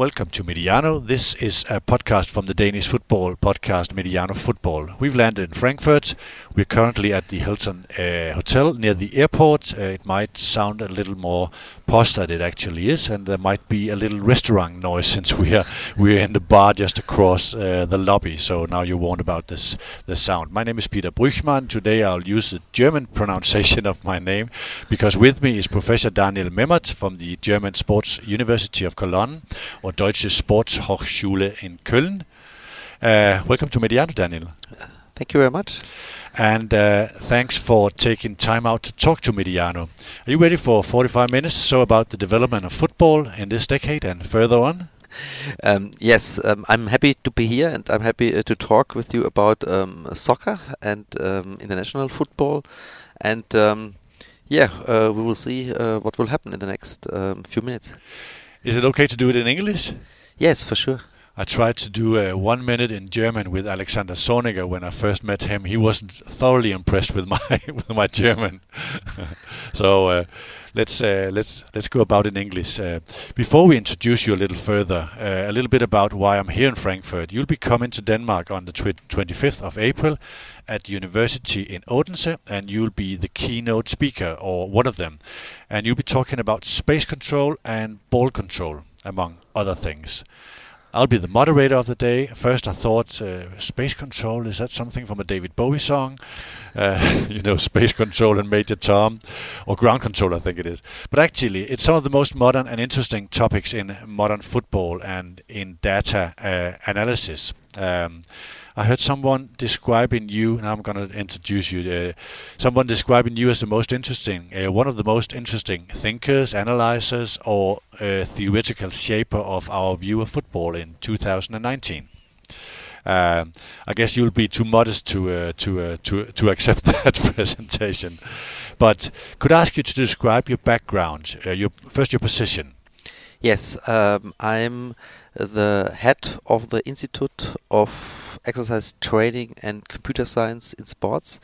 Welcome to Mediano. This is a podcast from the Danish football podcast Mediano Football. We've landed in Frankfurt. We're currently at the Hilton uh, Hotel near the airport. Uh, it might sound a little more posh than it actually is, and there might be a little restaurant noise since we are we're in the bar just across uh, the lobby. So now you're warned about this the sound. My name is Peter Brüchmann. Today I'll use the German pronunciation of my name because with me is Professor Daniel Memmert from the German Sports University of Cologne or Deutsche Sporthochschule in Köln. Uh, welcome to Mediano, Daniel. Thank you very much. And uh, thanks for taking time out to talk to Mediano. Are you ready for 45 minutes or so about the development of football in this decade and further on? Um, yes, um, I'm happy to be here and I'm happy uh, to talk with you about um, soccer and um, international football. And um, yeah, uh, we will see uh, what will happen in the next um, few minutes. Is it okay to do it in English? Yes, for sure. I tried to do a one minute in German with Alexander Zorniger when I first met him. He wasn't thoroughly impressed with my with my German. so uh, let's uh, let's let's go about in English. Uh, before we introduce you a little further, uh, a little bit about why I'm here in Frankfurt. You'll be coming to Denmark on the 25th of April at university in Odense, and you'll be the keynote speaker or one of them, and you'll be talking about space control and ball control among other things. I'll be the moderator of the day. First, I thought uh, space control is that something from a David Bowie song? Uh, you know, space control and Major Tom, or ground control, I think it is. But actually, it's some of the most modern and interesting topics in modern football and in data uh, analysis. Um, I heard someone describing you, and I'm going to introduce you. Uh, someone describing you as the most interesting, uh, one of the most interesting thinkers, analyzers, or uh, theoretical shaper of our view of football in 2019. Um, I guess you'll be too modest to uh, to uh, to to accept that presentation, but could I ask you to describe your background, uh, your first your position. Yes, um, I'm the head of the Institute of exercise training and computer science in sports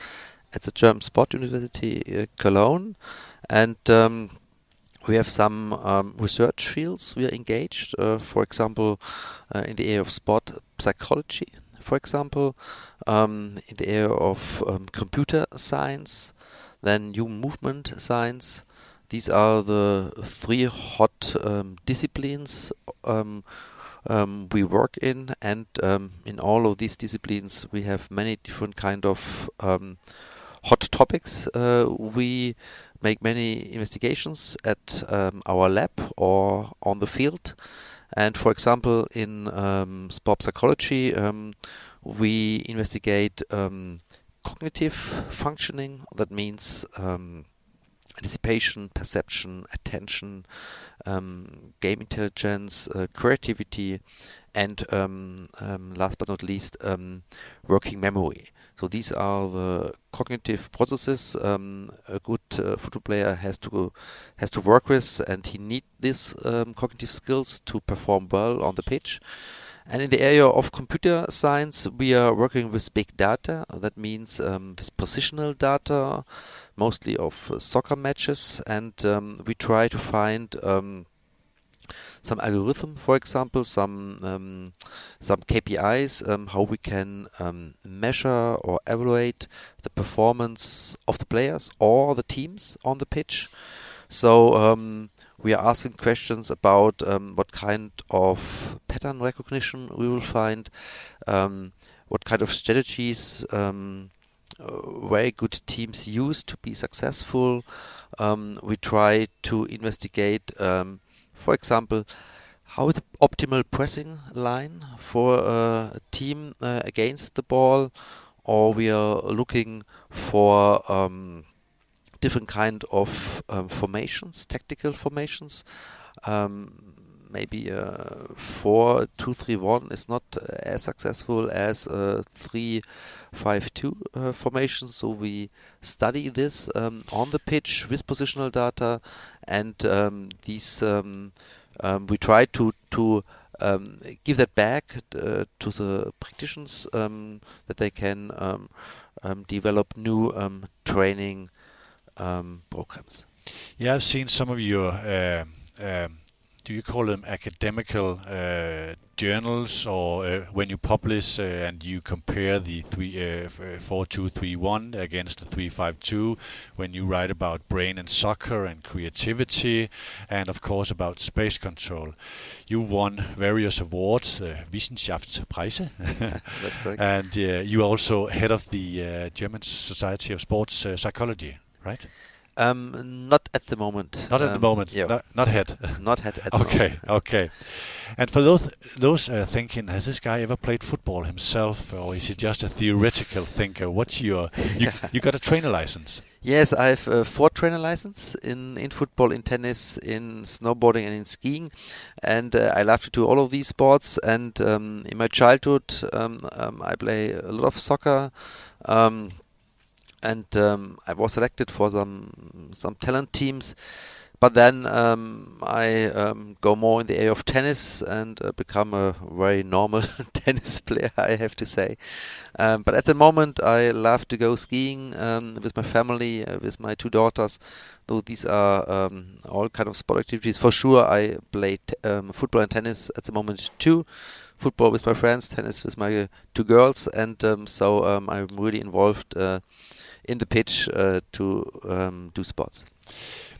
at the German Sport University uh, Cologne, and um, we have some um, research fields we are engaged. Uh, for example, uh, in the area of sport psychology, for example, um, in the area of um, computer science, then human movement science. These are the three hot um, disciplines um, um, we work in, and um, in all of these disciplines we have many different kind of um, hot topics. Uh, we make many investigations at um, our lab or on the field, and for example, in um, sport psychology, um, we investigate cognitive functioning. That means anticipation, perception, attention, um, game intelligence, uh, creativity, and um, um, last but not least, um, working memory. So these are the cognitive processes um, a good uh, football player has to has to work with, and he needs these um, cognitive skills to perform well on the pitch. And in the area of computer science, we are working with big data. That means with positional data, mostly of uh, soccer matches, and um, we try to find um, some algorithm, for example, some um, some KPIs, um, how we can um, measure or evaluate the performance of the players or the teams on the pitch. So um, we are asking questions about what kind of pattern recognition we will find, what kind of strategies uh, very good teams use to be successful. Um, we try to investigate, um, for example, how the optimal pressing line for a team uh, against the ball, or we are looking for um, different kind of um, formations, tactical formations. Um, maybe uh, four two three one is not uh, as successful as a three five two uh, formation. So we study this um, on the pitch with positional data, and um, these um, um we try to to um, give that back uh, to the practitioners um, that they can develop new training programs. Yeah, I've seen some of your. Uh, do you call them academical uh, journals or uh, when you publish uh, and you compare the three uh, uh, four two three one against the three five two when you write about brain and soccer and creativity and of course about space control you won various awards uh, Wissenschaftspreise That's correct. and uh, you also head of the uh, German Society of Sports uh, Psychology right Um, not at the moment. not at the Um, moment Yeah. not, not head not had at the okay, moment. okay. And for those those uh, thinking, has this guy ever played football himself, or is he just a theoretical thinker? What's your you, you got a trainer license? Yes, I have a four trainer license in, in football, in tennis, in snowboarding, and in skiing. And uh, I love to do all of these sports. And um, in my childhood, um, um, I play a lot of soccer. Um, and um, I was selected for some some talent teams. But then um, I um, go more in the area of tennis and uh, become a very normal tennis player, I have to say. Um, but at the moment, I love to go skiing um, with my family, uh, with my two daughters. So these are um, all kind of sport activities. For sure, I play t- football and tennis at the moment too. Football with my friends, tennis with my two girls, and um, so um, I'm really involved uh, in the pitch uh, to um, do sports.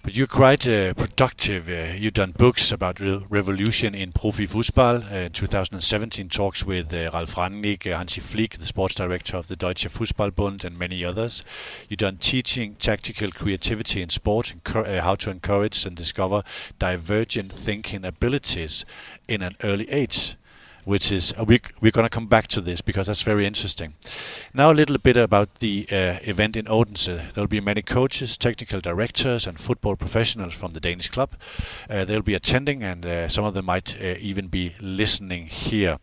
But you're quite uh, productive. Uh, you've done books about re- revolution in Profi Fußball. Uh, 2017 talks with uh, Ralf Rangnick, uh, Hansi Flick, the sports director of the Deutsche Fußballbund, and many others. You've done teaching tactical creativity in sport, how to encourage and discover divergent thinking abilities in an early age. Which is uh, we we're going to come back to this because that's very interesting. Now a little bit about the uh, event in Odense. There'll be many coaches, technical directors, and football professionals from the Danish club. Uh, they'll be attending, and uh, some of them might uh, even be listening here.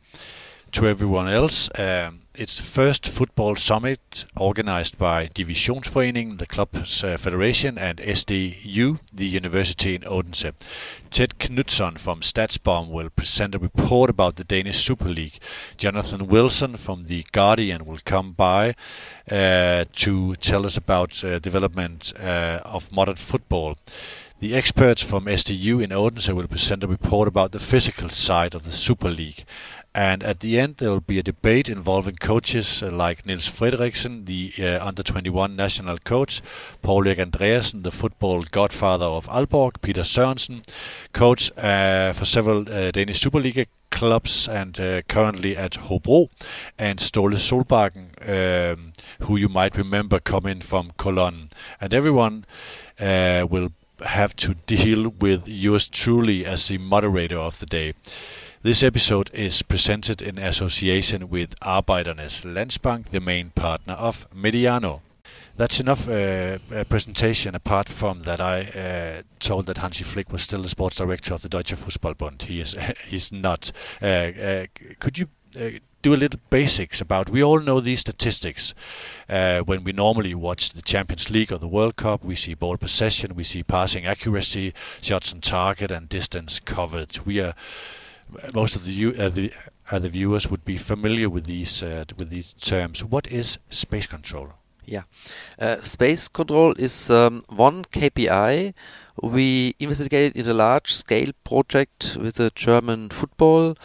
To everyone else, um, it's first football summit organized by Divisionsforeningen, the club's uh, federation, and SDU, the university in Odense. Ted Knutson from Statsbomb will present a report about the Danish Super League. Jonathan Wilson from The Guardian will come by uh, to tell us about uh, development uh, of modern football. The experts from SDU in Odense will present a report about the physical side of the Super League. And at the end, there will be a debate involving coaches uh, like Niels Frederiksen, the uh, under 21 national coach, Poul Erik Andreasen, the football godfather of Aalborg, Peter Sørensen, coach uh, for several uh, Danish Superliga clubs and uh, currently at Hobro, and Ståle Solbakken, um, who you might remember coming from Cologne. And everyone will have to deal with yours truly as the moderator of the day. This episode is presented in association with Arbejdernes Landsbank, the main partner of Mediano. That's enough uh, uh, presentation apart from that I uh, told that Hansi Flick was still the sports director of the Deutsche Fußballbund. He is he's not. Uh, uh, could you uh, do a little basics about we all know these statistics uh, when we normally watch the Champions League or the World Cup we see ball possession we see passing accuracy shots on target and distance covered we are most of the uh, the uh, the viewers would be familiar with these uh, with these terms. What is space control? Yeah. Uh, space control is um, one KPI we investigated in a large scale project with the German football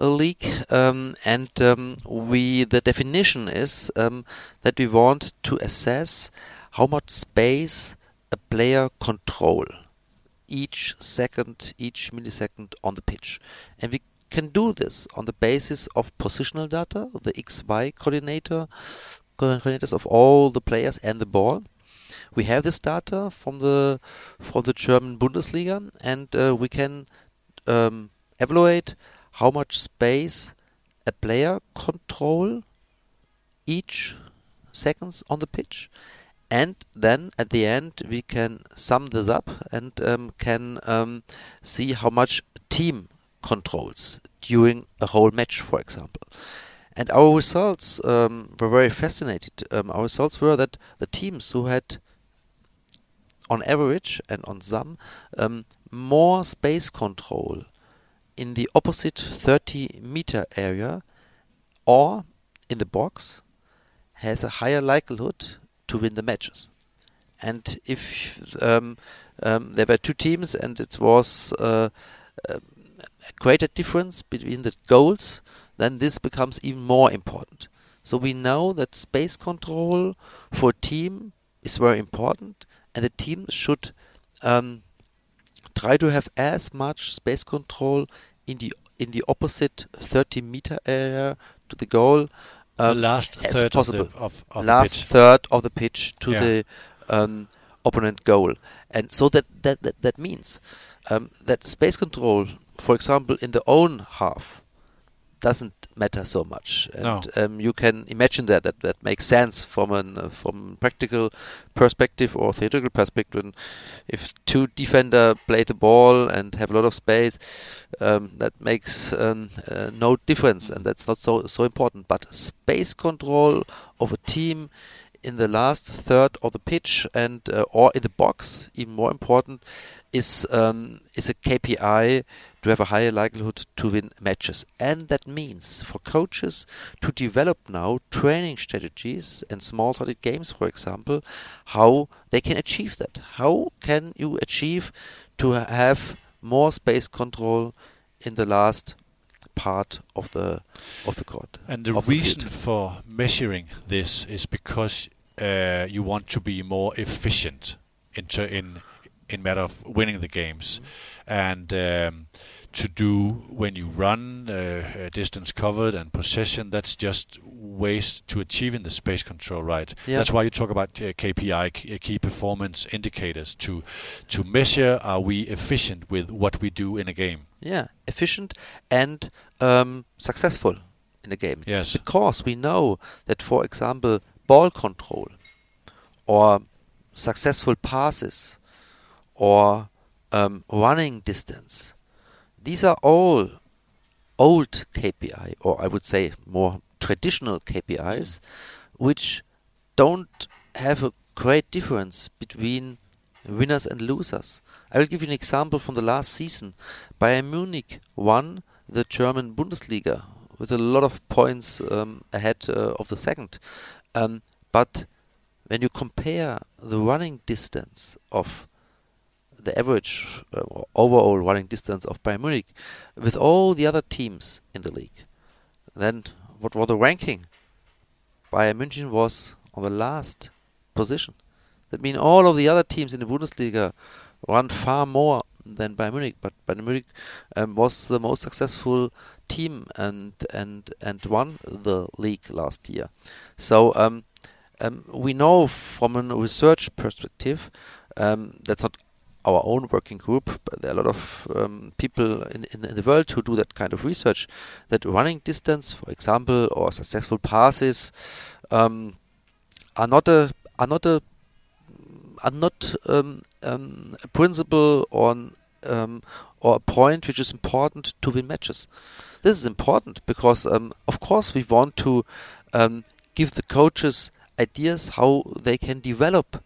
uh, league um, and um, we the definition is um, that we want to assess how much space a player control each second each millisecond on the pitch and we can do this on the basis of positional data the xy coordinator coordinators of all the players and the ball. We have this data from the from the German Bundesliga, and uh, we can um, evaluate how much space a player control each seconds on the pitch, and then at the end we can sum this up and um, can um, see how much team controls during a whole match, for example. And our results um, were very fascinated. Um, our results were that the teams who had, on average and on some, um, more space control in the opposite 30 meter area or in the box has a higher likelihood to win the matches. And if um, um, there were two teams and it was uh, um, a greater difference between the goals, then this becomes even more important. So we know that space control for a team is very important, and the team should um, try to have as much space control in the in the opposite 30 meter area to the goal um, the last third possible. Of the, of, of last third of the pitch to yeah. the um, opponent goal, and so that that that, that means um, that space control, for example, in the own half, doesn't matter so much. And no. um, you can imagine that that, that makes sense from an uh, from practical perspective or theoretical perspective. When if two defender play the ball and have a lot of space, um, that makes um, uh, no difference, and that's not so so important. But space control of a team in the last third of the pitch and uh, or in the box, even more important, is um, is a KPI to have a higher likelihood to win matches. And that means for coaches to develop now training strategies and small sided games, for example, how they can achieve that. How can you achieve to have more space control in the last part of the of the court? And the reason the for measuring this is because uh, you want to be more efficient in in in matter of winning the games, and um, to do when you run uh, distance covered and possession. That's just ways to achieving the space control, right? Yeah. That's why you talk about uh, KPI, uh, key performance indicators, to to measure are we efficient with what we do in a game. Yeah, efficient and um, successful in a game. Yes, because we know that, for example, ball control or successful passes or um, running distance. These are all old KPI, or I would say more traditional KPIs, which don't have a great difference between winners and losers. I will give you an example from the last season. Bayern Munich won the German Bundesliga with a lot of points um, ahead uh, of the second. Um, but when you compare the running distance of the average uh, overall running distance of Bayern Munich with all the other teams in the league. Then what was the ranking? Bayern München was on the last position. That means all of the other teams in the Bundesliga run far more than Bayern Munich, but Bayern Munich um, was the most successful team and and and won the league last year. So um, um, we know from a research perspective um, that's not our own working group, but there are a lot of um, people in, in, the world who do that kind of research. That running distance, for example, or successful passes, um, are not a are not a are not um, um a principle on um, or a point which is important to win matches. This is important because, um, of course, we want to give the coaches ideas how they can develop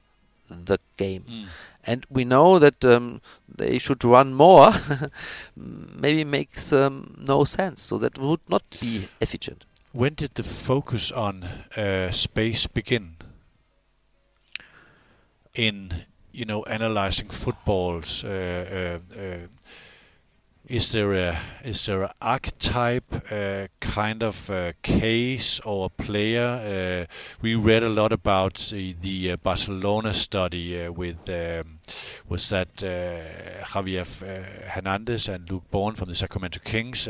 the game. Mm and we know that um, they should run more, maybe makes um, no sense. So that would not be efficient. When did the focus on uh, space begin? In you know analyzing footballs, uh, uh, uh is there a is there an archetype uh, kind of case or player? Uh, we read a lot about the, the uh, Barcelona study uh, with um, was that uh, Javier Fernández and Luke Bornn from the Sacramento Kings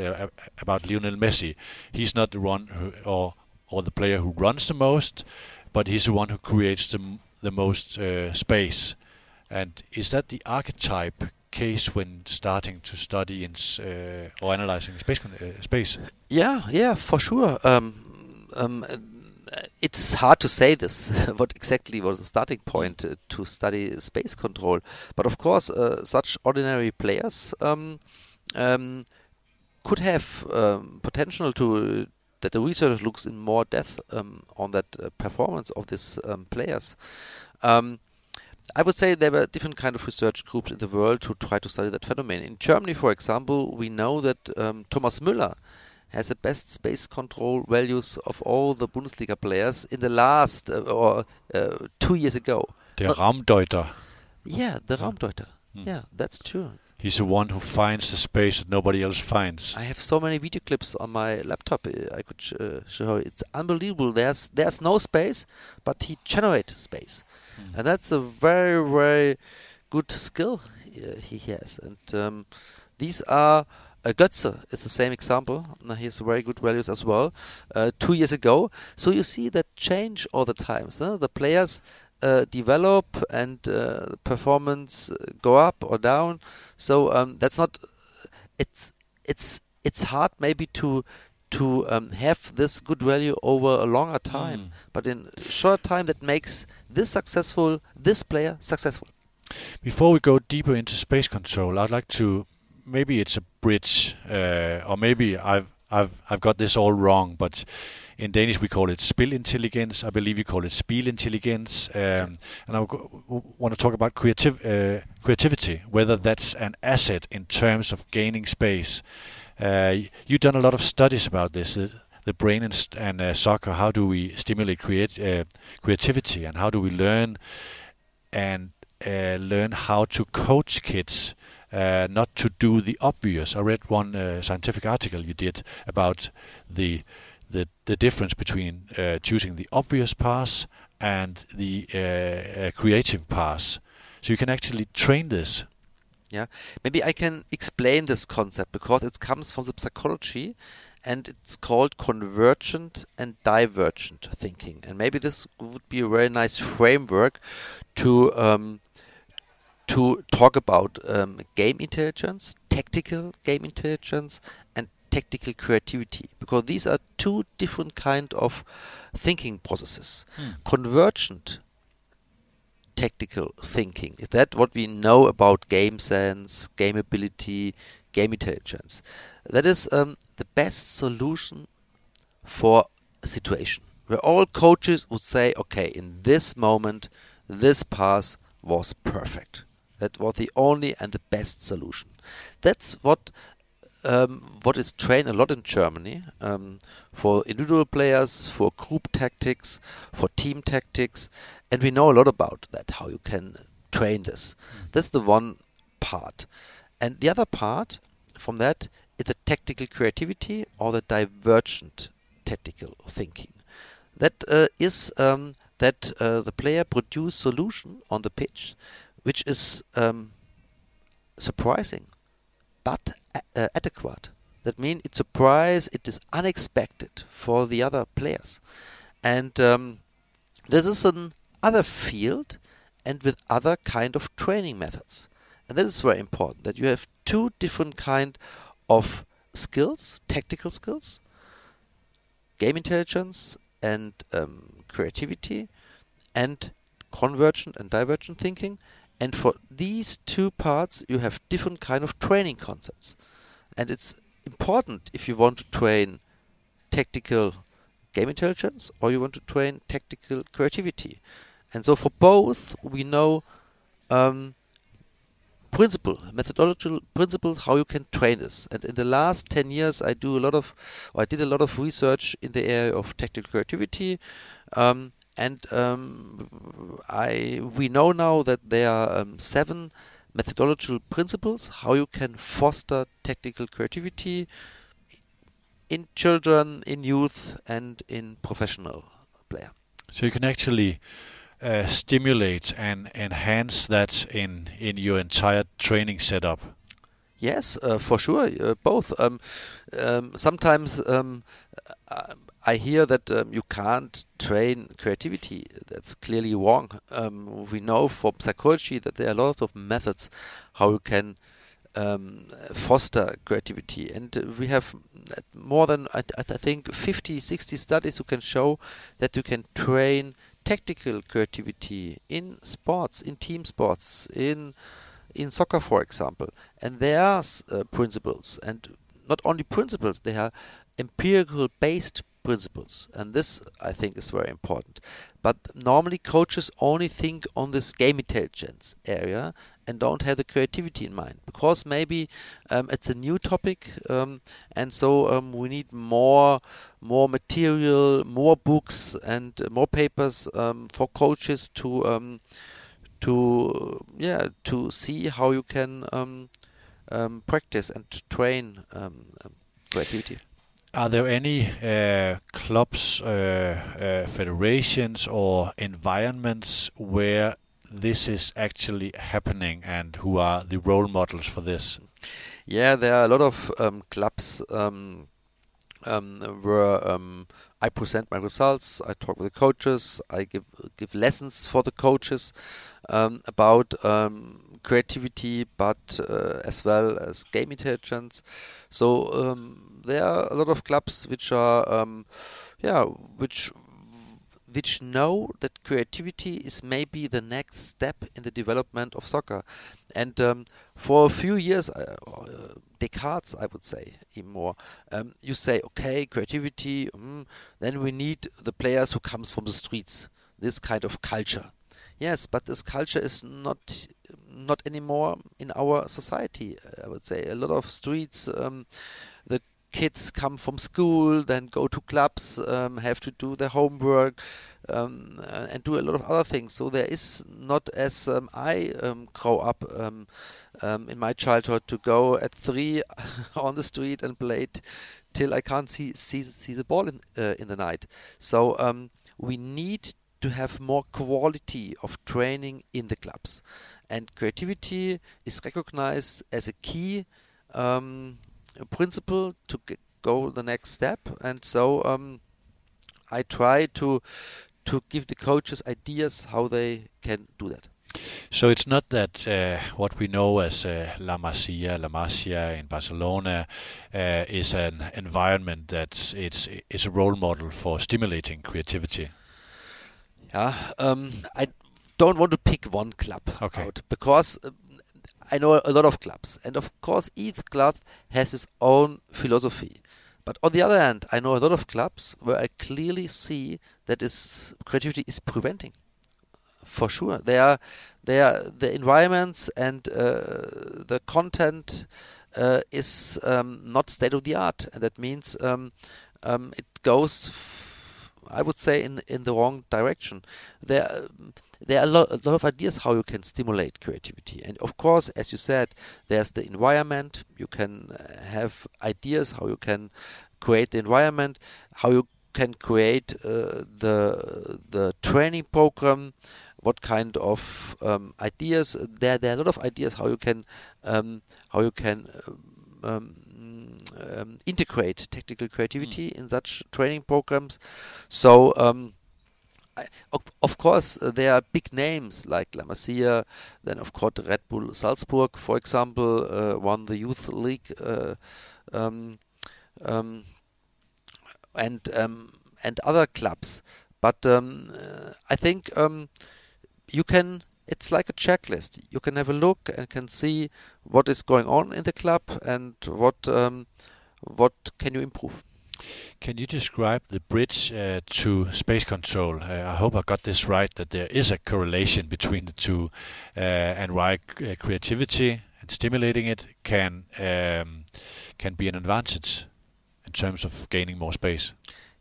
about Lionel Messi. He's not the one who, or or the player who runs the most, but he's the one who creates the the most space. And is that the archetype case when starting to study in, uh, or analyzing space? Uh, space? Yeah, yeah, for sure. Um, um, it's hard to say this. what exactly was the starting point uh, to study space control? But of course, uh, such ordinary players um, um could have um, potential to that the research looks in more depth um, on that uh, performance of these players. Um, I would say there were different kind of research groups in the world who try to study that phenomenon. In Germany, for example, we know that um, Thomas Müller has the best space control values of all the Bundesliga players in the last uh, or uh, two years ago. Der Raumdeuter. Yeah, the Raumdeuter. Hmm. Yeah, that's true. he's the one who finds the space that nobody else finds. I have so many video clips on my laptop. uh, I could sh- uh, show. It's unbelievable. There's there's no space, but he generates space, Mm. and that's a very very good skill uh, he has. And um, these are. Uh, Götze is the same example. He has very good values as well. Uh, two years ago, so you see that change all the times. no? The players uh, develop and uh, performance uh, go up or down. So um, that's not. It's it's it's hard maybe to to um, have this good value over a longer time, Mm. but in short time that makes this successful, this player successful. Before we go deeper into space control, I'd like to maybe it's a bridge, uh, or maybe I've I've I've got this all wrong, but in Danish we call it spilintelligens. I believe you call it spilintelligens. Um, and I want to talk about creative uh, creativity, whether that's an asset in terms of gaining space. Uh, you've done a lot of studies about this. The, brain and, and uh, soccer. How do we stimulate create, uh, creativity, and how do we learn and learn how to coach kids uh, not to do the obvious. I read one uh, scientific article you did about the the, the difference between uh, choosing the obvious pass and the creative pass. So you can actually train this. Yeah, maybe I can explain this concept because it comes from the psychology, and it's called convergent and divergent thinking. And maybe this would be a very nice framework to um, to talk about um, game intelligence, tactical game intelligence, and tactical creativity, because these are two different kind of thinking processes. Convergent tactical thinking is that what we know about game sense, game ability, game intelligence. That is um, the best solution for a situation where all coaches would say, okay, in this moment, this pass was perfect. That was the only and the best solution. That's what um, what is trained a lot in Germany um, for individual players, for group tactics, for team tactics, and we know a lot about that. How you can train this. That's the one part, and the other part from that is the tactical creativity or the divergent tactical thinking. That uh, is um, that uh, the player produce solution on the pitch, which is um, surprising, but a- uh, adequate. That means it's surprise, it is unexpected for the other players, and um, this is an other field and with other kind of training methods, and that is very important. That you have two different kind of skills, tactical skills, game intelligence and um, creativity, and convergent and divergent thinking. And for these two parts, you have different kind of training concepts. And it's important if you want to train tactical game intelligence or you want to train tactical creativity. And so for both, we know um, principle, methodological principles, how you can train this. And in the last 10 years, I do a lot of, or I did a lot of research in the area of tactical creativity. Um, and um, I we know now that there are um, seven methodological principles how you can foster tactical creativity in children, in youth, and in professional player. So you can actually stimulate and enhance that in in your entire training setup. Yes, uh, for sure, uh, both. Um, um, sometimes um, uh, I hear that um, you can't train creativity. That's clearly wrong. Um, we know from psychology that there are a lot of methods how you can um, foster creativity, and uh, we have more than I, I think 50, 60 studies who can show that you can train tactical creativity in sports, in team sports, in in soccer, for example. And there are uh, principles, and not only principles, they are empirical based principles. And this, I think, is very important. But normally, coaches only think on this game intelligence area and don't have the creativity in mind because maybe um, it's a new topic, um, and so um, we need more, more material, more books, and more papers um, for coaches to um, to yeah to see how you can um, practice and train creativity. Are there any uh, clubs, uh, uh, federations, or environments where this is actually happening, and who are the role models for this? Yeah, there are a lot of um, clubs um, um, where um, I present my results. I talk with the coaches. I give give lessons for the coaches um, about um, creativity, but uh, as well as game intelligence. So um, there are a lot of clubs which are, um, yeah, which which know that creativity is maybe the next step in the development of soccer. And um, for a few years, uh, uh, decades, I would say, even more, um, you say, okay, creativity, mm, then we need the players who comes from the streets, this kind of culture. Yes, but this culture is not not anymore in our society. I would say a lot of streets, um, the kids come from school, then go to clubs, um, have to do their homework, um, and do a lot of other things. So there is not as um, I um, grow up um, in my childhood to go at three on the street and play till I can't see see see the ball in uh, in the night. So we need to have more quality of training in the clubs, and creativity is recognized as a key. Um, principle to go the next step. And so um, I try to to give the coaches ideas how they can do that. So it's not that uh, what we know as uh, La Masia, La Masia in Barcelona uh, is an environment that it's is a role model for stimulating creativity. Yeah, um, I don't want to pick one club okay. out because uh, I know a lot of clubs, and of course, each club has its own philosophy. But on the other hand, I know a lot of clubs where I clearly see that is creativity is preventing. For sure, they are, they are the environments and uh, the content uh, is um, not state of the art, and that means um, um, it goes. I would say in in the wrong direction. There, there are a lot, a lot of ideas how you can stimulate creativity. And of course, as you said, there's the environment. You can uh, have ideas how you can create the environment, how you can create uh, the the training program, what kind of um, ideas there. There are a lot of ideas how you can um, how you can um, um integrate technical creativity mm. in such training programs. So um, I, of course, uh, there are big names like La Masia, then of course Red Bull Salzburg, for example, uh, won the youth league, uh, um, um, and um, and other clubs. But um, uh, I think um, you can. It's like a checklist. You can have a look and can see what is going on in the club and what um, what can you improve. Can you describe the bridge uh, to space control? Uh, I hope I got this right, that there is a correlation between the two, uh, and why uh, creativity and stimulating it can um, can be an advantage in terms of gaining more space.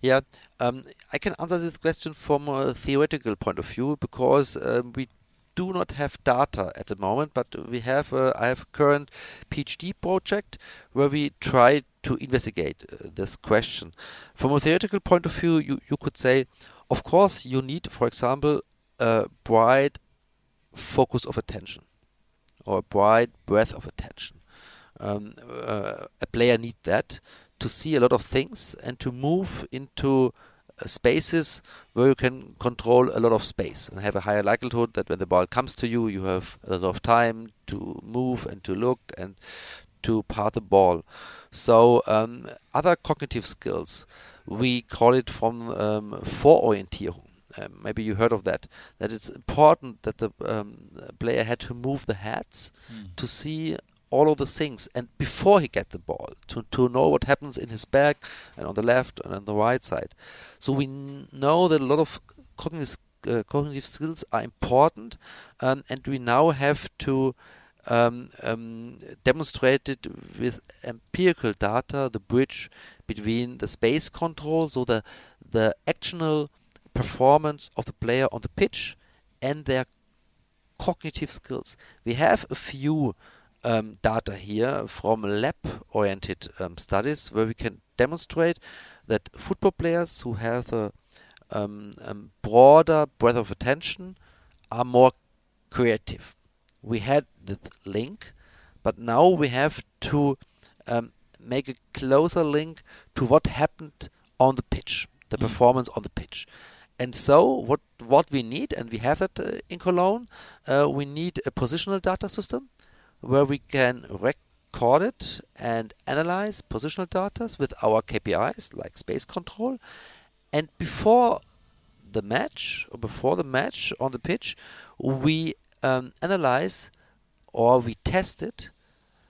Yeah, um, I can answer this question from a theoretical point of view because um, we do not have data at the moment, but we have a, I have a current PhD project where we try to investigate uh, this question. From a theoretical point of view, you, you could say, of course, you need, for example, a bright focus of attention or a bright breadth of attention. Um, uh, a player needs that to see a lot of things and to move into uh, spaces where you can control a lot of space and have a higher likelihood that when the ball comes to you, you have a lot of time to move and to look and to pass the ball. So um, other cognitive skills, we call it from um, Vororientierung. Um, maybe you heard of that. That it's important that the um, player had to move the heads mm. to see all of the things and before he get the ball to, to know what happens in his back and on the left and on the right side. So we know that a lot of cognitive uh, cognitive skills are important, um, and we now have to um, um, demonstrate it with empirical data, the bridge between the space control, so the the actional performance of the player on the pitch, and their cognitive skills. We have a few um, data here from lab-oriented um, studies where we can demonstrate that football players who have a um, um, broader breadth of attention are more creative. We had the link, but now we have to um, make a closer link to what happened on the pitch, the mm. performance on the pitch. And so, what what we need, and we have that uh, in Cologne, uh, we need a positional data system where we can record it and analyze positional data with our KPIs like space control. And before the match, or before the match on the pitch, we um, analyze or we test it,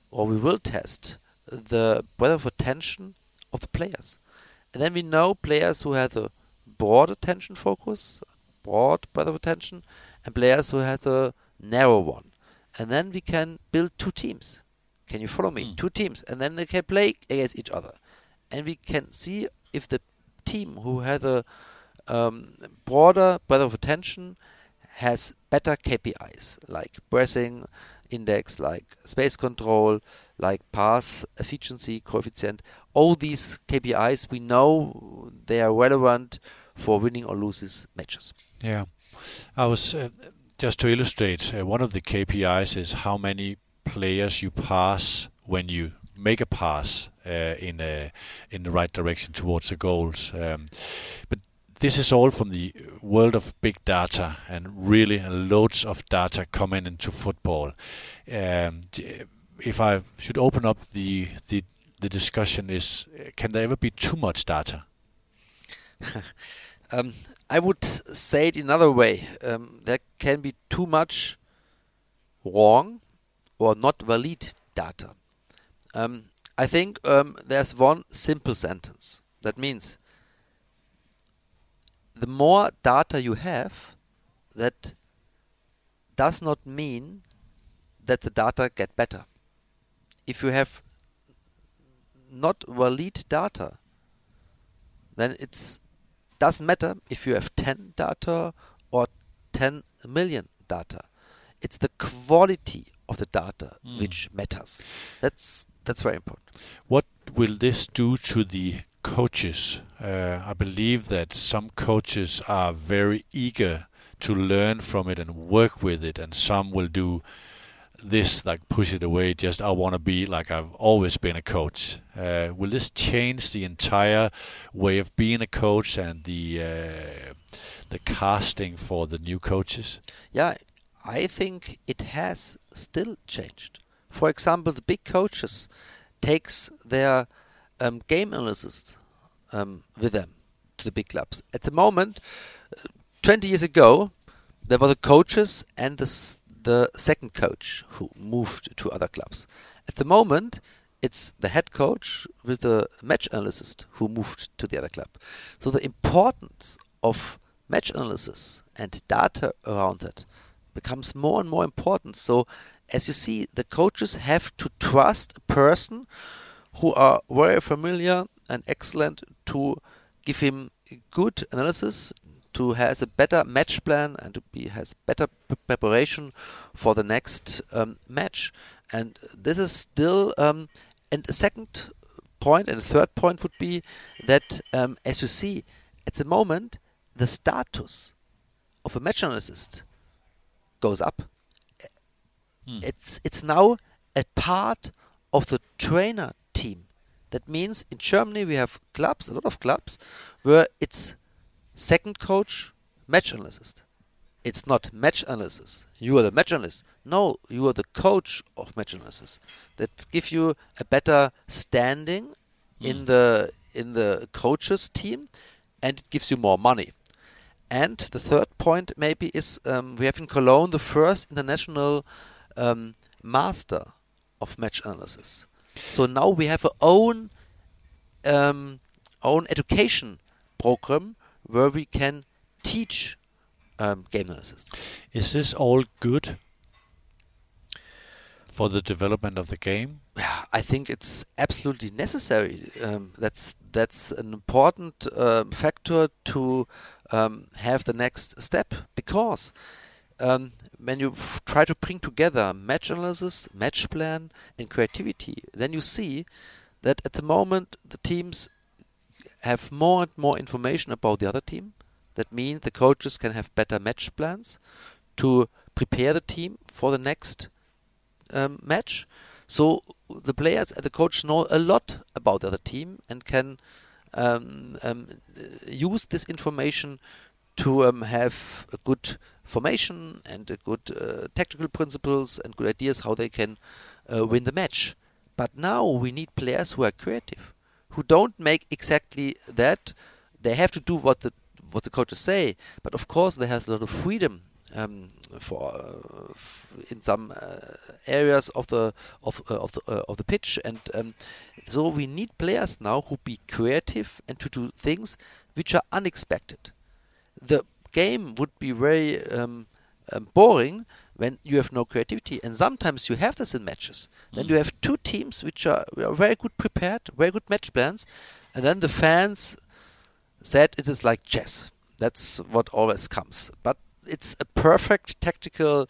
or we will test the breadth of attention of the players. And then we know players who have a broad attention focus, broad breadth of attention, and players who have a narrow one. And then we can build two teams. Can you follow me? Mm. Two teams, and then they can play against each other, and we can see if the team who has a um, broader breadth of attention has better KPIs like pressing index, like space control, like pass efficiency coefficient. All these KPIs we know they are relevant for winning or losing matches. Yeah, I was uh, just to illustrate. Uh, one of the KPIs is how many players you pass when you make a pass uh, in a, in the right direction towards the goals. Um, but this is all from the world of big data and really loads of data coming into football. Um, if I should open up the the the discussion is can there ever be too much data? um, I would say it another way. Um, there can be too much wrong or not valid data. Um, I think um, there's one simple sentence. That means the more data you have, that does not mean that the data get better. If you have not valid data, then it doesn't matter if you have 10 data or 10 million data. It's the quality of the data mm. which matters. That's that's very important. What will this do to the coaches. Uh, I believe that some coaches are very eager to learn from it and work with it, and some will do this like push it away. Just I want to be like I've always been a coach. Uh, will this change the entire way of being a coach and the uh, the casting for the new coaches? Yeah, I think it has still changed. For example, the big coaches takes their um, game analysts um, with them to the big clubs. At the moment, uh, 20 years ago, there were the coaches and the, the second coach who moved to other clubs. At the moment, it's the head coach with the match analyst who moved to the other club. So the importance of match analysis and data around that becomes more and more important. So as you see, the coaches have to trust a person who are very familiar and excellent to give him good analysis, to has a better match plan and to be has better preparation for the next um, match. And this is still um, and a second point and a third point would be that um, as you see at the moment the status of a match analyst goes up. Hmm. It's it's now a part of the trainer team. That means in Germany we have clubs, a lot of clubs, where it's second coach, match analyst. It's not match analysis. You are the match analyst. No, you are the coach of match analysis. That gives you a better standing mm. in the in the coaches team, and it gives you more money. And the third point maybe is um, we have in Cologne the first international um, master of match analysis. So now we have our own um, own education program where we can teach um, game analysis. Is this all good for the development of the game? I think it's absolutely necessary. Um, that's that's an important uh, factor to um, have the next step because um, when you f- try to bring together match analysis, match plan, and creativity, then you see that at the moment the teams have more and more information about the other team. That means the coaches can have better match plans to prepare the team for the next um, match. So the players and the coach know a lot about the other team and can um, um, use this information to um, have a good formation and a good uh, tactical principles and good ideas how they can uh, win the match. But now we need players who are creative, who don't make exactly that. They have to do what the what the coaches say, but of course they have a lot of freedom um, for uh, in some uh, areas of the of uh, of the uh, of the pitch, and um, so we need players now who be creative and to do things which are unexpected. The game would be very um, um, boring when you have no creativity, and sometimes you have this in matches. Mm. Then you have two teams which are, are very good prepared, very good match plans, and then the fans said it is like chess. That's what always comes. But it's a perfect tactical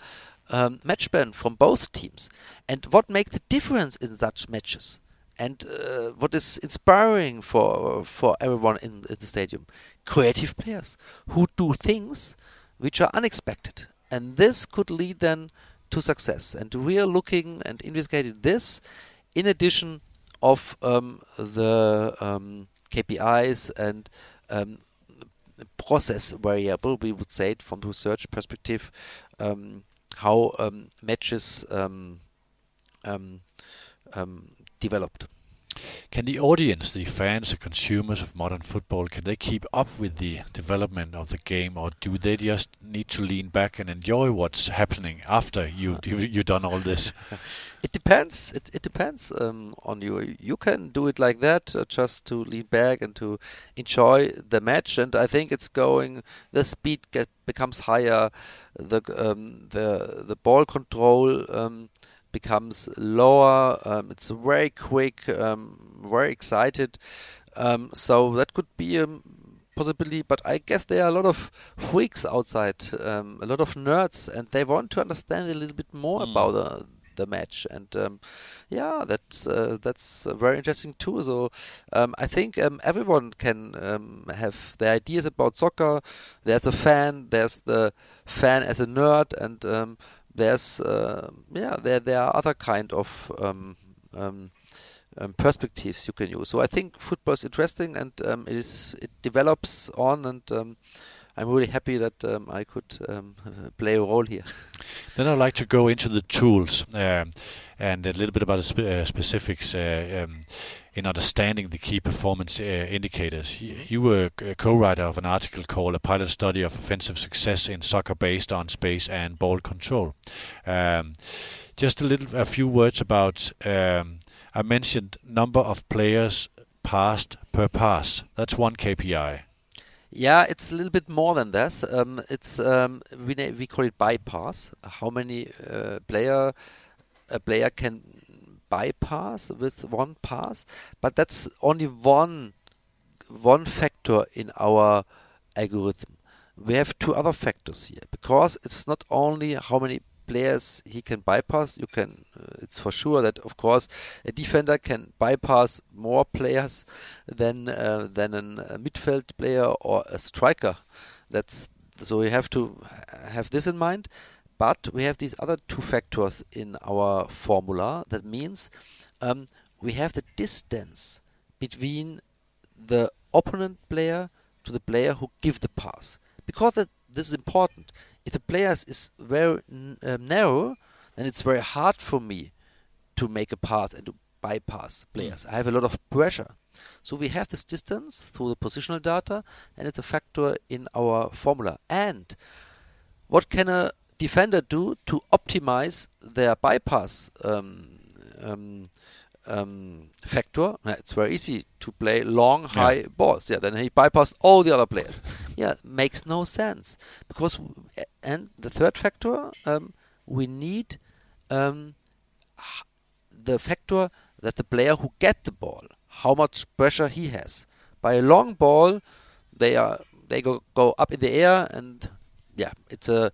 um, match plan from both teams. And what makes the difference in such matches? And uh, what is inspiring for for everyone in, in the stadium? Creative players who do things which are unexpected, and this could lead then to success. And we are looking and investigating this in addition of um, the um, KPIs and um, process variable, we would say it from the research perspective, um, how um, matches um, developed. Can the audience, the fans, the consumers of modern football, can they keep up with the development of the game, or do they just need to lean back and enjoy what's happening after you you you've done all this? it depends. It it depends um, on you. You can do it like that, uh, just to lean back and to enjoy the match. And I think it's going. The speed get, becomes higher. The um, the the ball control. Um, becomes lower. Um, it's very quick, um, very excited. Um, so that could be a possibility, but I guess there are a lot of freaks outside, um, a lot of nerds, and they want to understand a little bit more mm. about the, the match. And um, yeah, that's uh, that's very interesting too. So um, I think um, everyone can um, have their ideas about soccer. There's a fan, there's the fan as a nerd, and um, there's uh, yeah there there are other kind of um, um, um, perspectives you can use. So I think football is interesting and um, it is it develops on and um, I'm really happy that um, I could play a role here. Then I'd like to go into the tools and a little bit about the spe uh, specifics. Uh, in understanding the key performance uh, indicators. You were a co-writer of an article called "A Pilot Study of Offensive Success in Soccer Based on Space and Ball Control." Um, just a little, a few words about. Um, I mentioned number of players passed per pass. That's one KPI. Yeah, it's a little bit more than this. Um, it's um, we we call it bypass. How many uh, player a player can bypass with one pass, but that's only one one factor in our algorithm. We have two other factors here because it's not only how many players he can bypass. You can, uh, it's for sure that of course a defender can bypass more players than uh, than a midfield player or a striker. That's so we have to have this in mind. But we have these other two factors in our formula. That means um, we have the distance between the opponent player to the player who give the pass. Because that, this is important. If the player is very um, narrow, then it's very hard for me to make a pass and to bypass players. I have a lot of pressure. So we have this distance through the positional data, and it's a factor in our formula. And what can a defender do to optimize their bypass um, um, um, factor? it's very easy to play long, high yeah. balls. Yeah, then he bypassed all the other players. yeah, makes no sense because. And the third factor, um, we need um, the factor that the player who get the ball, how much pressure he has. By a long ball, they are they go go up in the air and yeah, it's a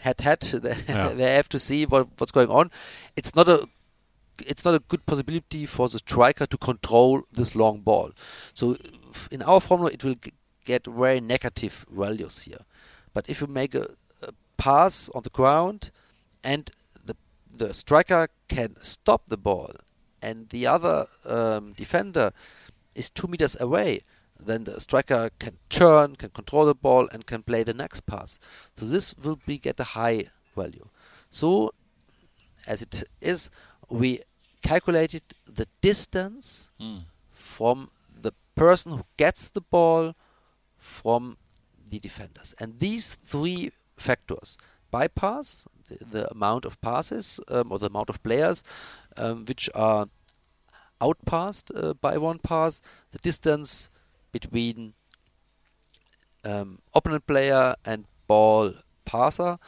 head. They, Yeah. they have to see what, what's going on. It's not a it's not a good possibility for the striker to control this long ball. So in our formula, it will g- get very negative values here. But if you make a, a pass on the ground and the the striker can stop the ball and the other um, defender is two meters away, then the striker can turn, can control the ball, and can play the next pass. So this will be get a high value. So as it is, we calculated the distance Mm. from the person who gets the ball from the defenders. And these three factors bypass, the, the amount of passes um, or the amount of players um, which are outpassed uh, by one pass, the distance between um, opponent player and ball passer,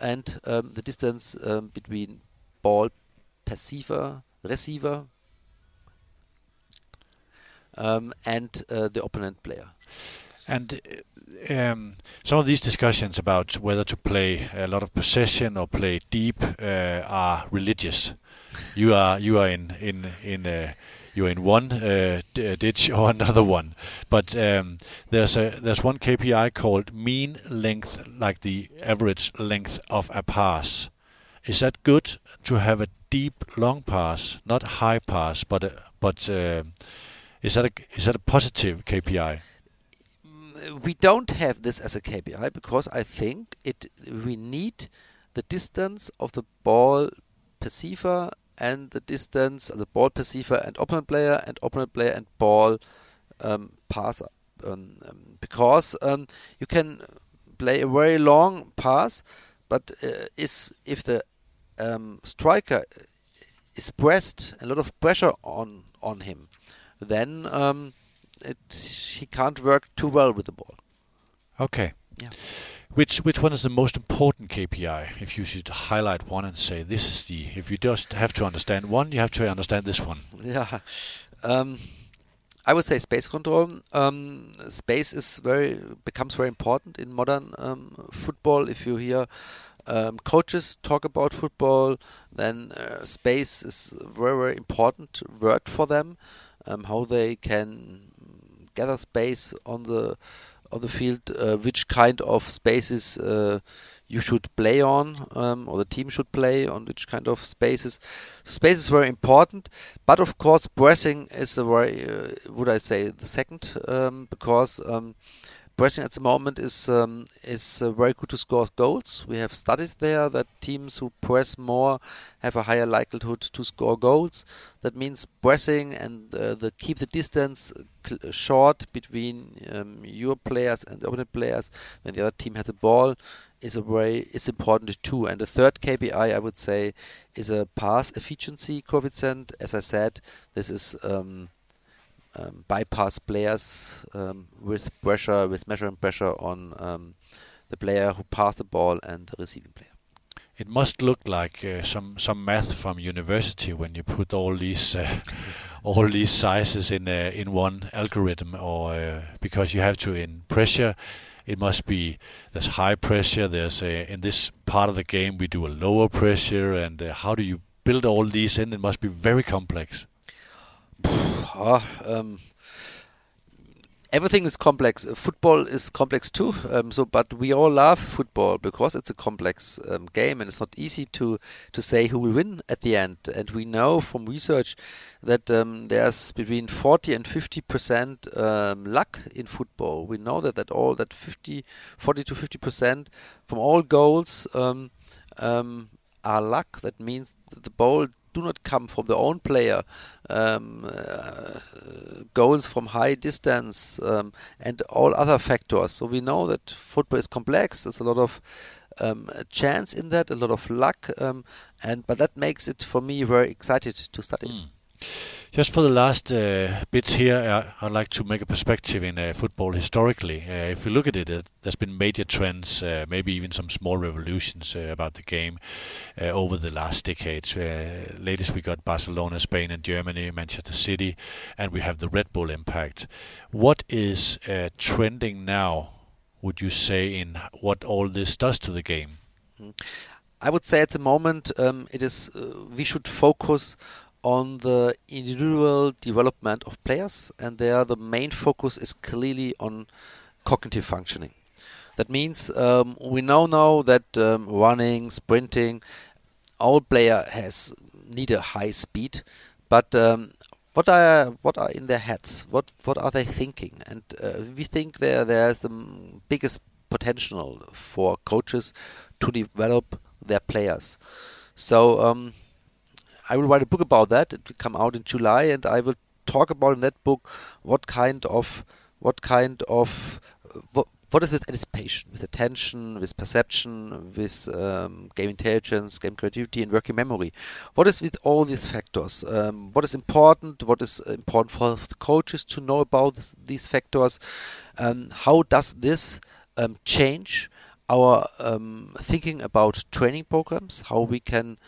and um, the distance um, between ball perceiver, receiver, um, and uh, the opponent player. And um, some of these discussions about whether to play a lot of possession or play deep uh, are religious. You are you are in in in uh, you're in one uh, ditch or another one, but um, there's a there's one KPI called mean length, like the average length of a pass. Is that good to have a deep long pass, not high pass, but a, but uh, is that a is that a positive KPI? Mm, we don't have this as a KPI because I think it we need the distance of the ball perceiver and the distance the ball perceiver and opponent player and opponent player and ball um, passer um, um, because um, you can play a very long pass but uh, is if the um, striker is pressed a lot of pressure on on him then um, it, he can't work too well with the ball. Okay. Yeah. Which which one is the most important KPI? If you should highlight one and say this is the, if you just have to understand one, you have to understand this one. Yeah. Um, I would say space control. Um, space is very becomes very important in modern um, football. If you hear um, coaches talk about football, then uh, space is a very very important word for them. Um, how they can gather space on the on the field, uh, which kind of spaces uh, you should play on, um, or the team should play on which kind of spaces. So space is very important, but of course, pressing is a very, uh, would I say, the second, um, because um, pressing at the moment is um, is uh, very good to score goals. We have studies there that teams who press more have a higher likelihood to score goals. That means pressing and uh, the keep the distance cl- short between um, your players and the opponent players when the other team has a ball is a very is important too. And the third KPI I would say is a pass efficiency coefficient. As I said, this is um, um, bypass players um, with pressure, with measuring pressure on um, the player who passed the ball and the receiving player. It must look like uh, some some math from university when you put all these uh, all these sizes in uh, in one algorithm, or uh, because you have to in pressure. It must be there's high pressure. There's a, in this part of the game we do a lower pressure, and uh, how do you build all these in? It must be very complex. Ah, um, everything is complex. Uh, football is complex too. Um, so, but we all love football because it's a complex um, game, and it's not easy to to say who will win at the end. And we know from research that um, there's between 40 and 50 percent um, luck in football. We know that that all that 50, 40 to 50 percent from all goals um, um, are luck. That means that the ball do not come from the own player. Um, uh, goals from high distance um, and all other factors. So we know that football is complex. There's a lot of um, chance in that, a lot of luck, um, and but that makes it for me very excited to study. Mm. Just for the last uh, bit here, I, I'd like to make a perspective in uh, football historically. Uh, if you look at it, uh, there's been major trends, uh, maybe even some small revolutions uh, about the game uh, over the last decades. Uh, latest, we got Barcelona, Spain, and Germany, Manchester City, and we have the Red Bull impact. What is uh, trending now? Would you say in what all this does to the game? Mm. I would say at the moment um, it is uh, we should focus on the individual development of players, and there the main focus is clearly on cognitive functioning. That means um, we know now that um, running, sprinting, all player has need a high speed, but um, what are what are in their heads? What what are they thinking? And uh, we think there there's the biggest potential for coaches to develop their players. So um, I will write a book about that. It will come out in July, and I will talk about in that book what kind of what kind of what, what is with anticipation, with attention, with perception, with um, game intelligence, game creativity, and working memory? What is with all these factors? Um, what is important? What is important for the coaches to know about these factors? Um, how does this um, change our um, thinking about training programs? How we can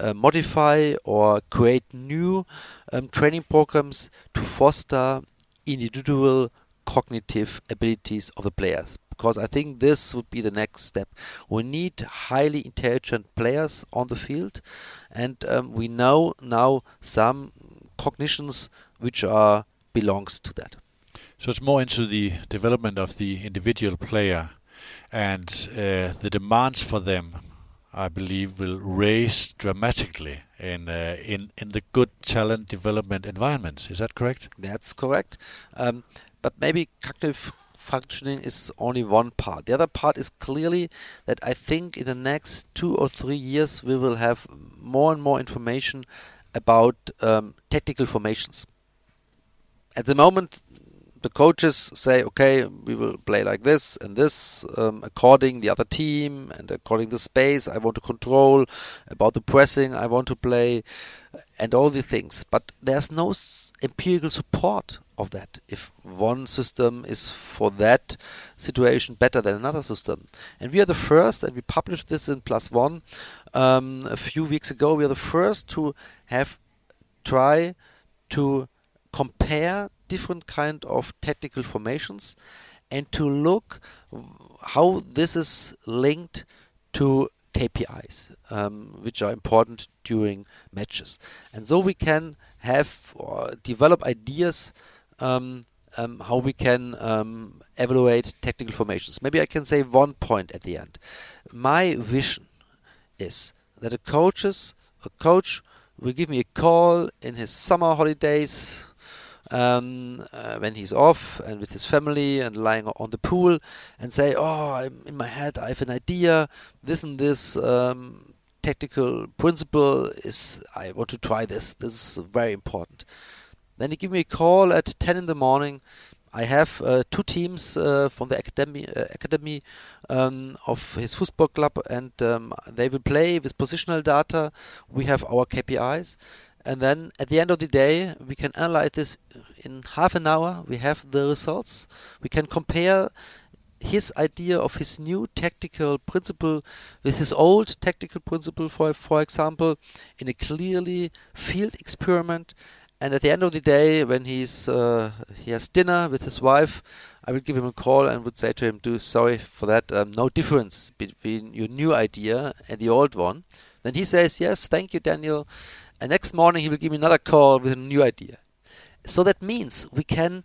uh, modify or create new um, training programs to foster individual cognitive abilities of the players because I think this would be the next step. We need highly intelligent players on the field, and um, we know now some cognitions which are belongs to that. So it's more into the development of the individual player, and uh, the demands for them, I believe, will raise dramatically in uh, in in the good talent development environments. Is that correct? That's correct. Um, but maybe cognitive functioning is only one part. The other part is clearly that I think in the next two or three years we will have more and more information about um, technical formations. At the moment, the coaches say, okay, we will play like this and this, um, according the other team and according the space I want to control, about the pressing I want to play, and all the things. But there's no empirical support of that. If one system is for that situation better than another system, and we are the first, and we published this in PLOS ONE um, a few weeks ago. We are the first to have try to compare different kind of tactical formations and to look how this is linked to KPIs, um, which are important during matches. And so we can have or develop ideas um, um, how we can um, evaluate technical formations. Maybe I can say one point at the end. My vision is that a coaches a coach will give me a call in his summer holidays um, uh, when he's off and with his family and lying on the pool and say, "Oh, I'm in my head. I have an idea. This and this um, technical principle is. I want to try this. This is very important." Then he give me a call at 10 in the morning. I have uh, two teams uh, from the academy, uh, academy um, of his football club, and um, they will play with positional data. We have our KPIs, and then at the end of the day, we can analyze this in half an hour. We have the results. We can compare his idea of his new tactical principle with his old tactical principle, for for example, in a clearly field experiment. And at the end of the day, when he's uh, he has dinner with his wife, I would give him a call and would say to him, "Do sorry for that. Um, no difference between your new idea and the old one." Then he says, "Yes, thank you, Daniel." And next morning he will give me another call with a new idea. So that means we can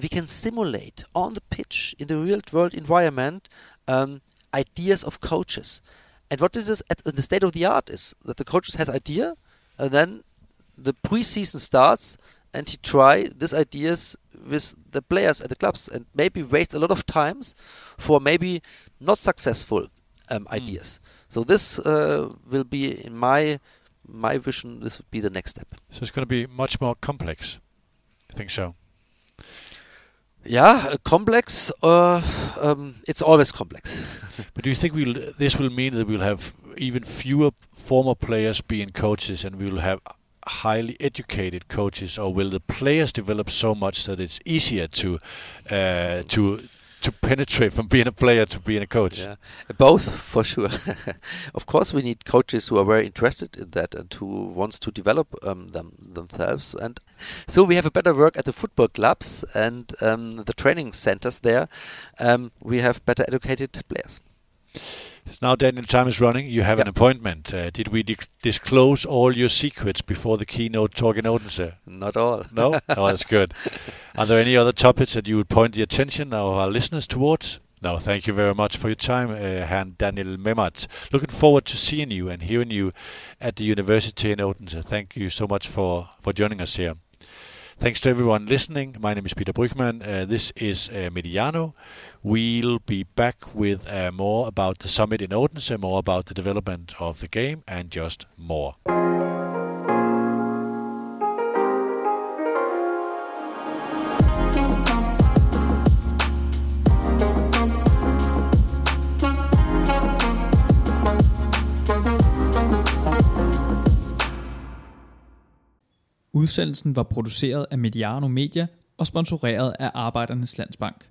we can simulate on the pitch in the real world environment um, ideas of coaches. And what is this at the state of the art is that the coaches has idea and then the preseason starts and he try these ideas with the players at the clubs and maybe waste a lot of times for maybe not successful um, mm. ideas. So this uh, will be in my my vision, this would be the next step. So it's going to be much more complex. I think so. Yeah, uh, complex. Uh, um, it's always complex. but do you think we'll, this will mean that we'll have even fewer former players being coaches, and we will have highly educated coaches, or will the players develop so much that it's easier to uh, to to penetrate from being a player to being a coach? Yeah, both for sure. of course, we need coaches who are very interested in that and who wants to develop um, them themselves. And so we have a better work at the football clubs and um, the training centers there. Um, we have better educated players. Now, Daniel, time is running. You have an appointment. Uh, did we disclose all your secrets before the keynote talk in Odense? Not all. No? Oh, that's good. Are there any other topics that you would point the attention of our listeners towards? No, thank you very much for your time, uh, Herr Daniel Memert. Looking forward to seeing you and hearing you at the university in Odense. Thank you so much for, for joining us here. Thanks to everyone listening. My name is Peter Brückmann. Uh, this is uh, Mediano. We'll be back with uh, more about the summit in Odense, more about the development of the game, and just more. Udsendelsen var produceret af Mediano Media og sponsoreret af Arbejdernes Landsbank.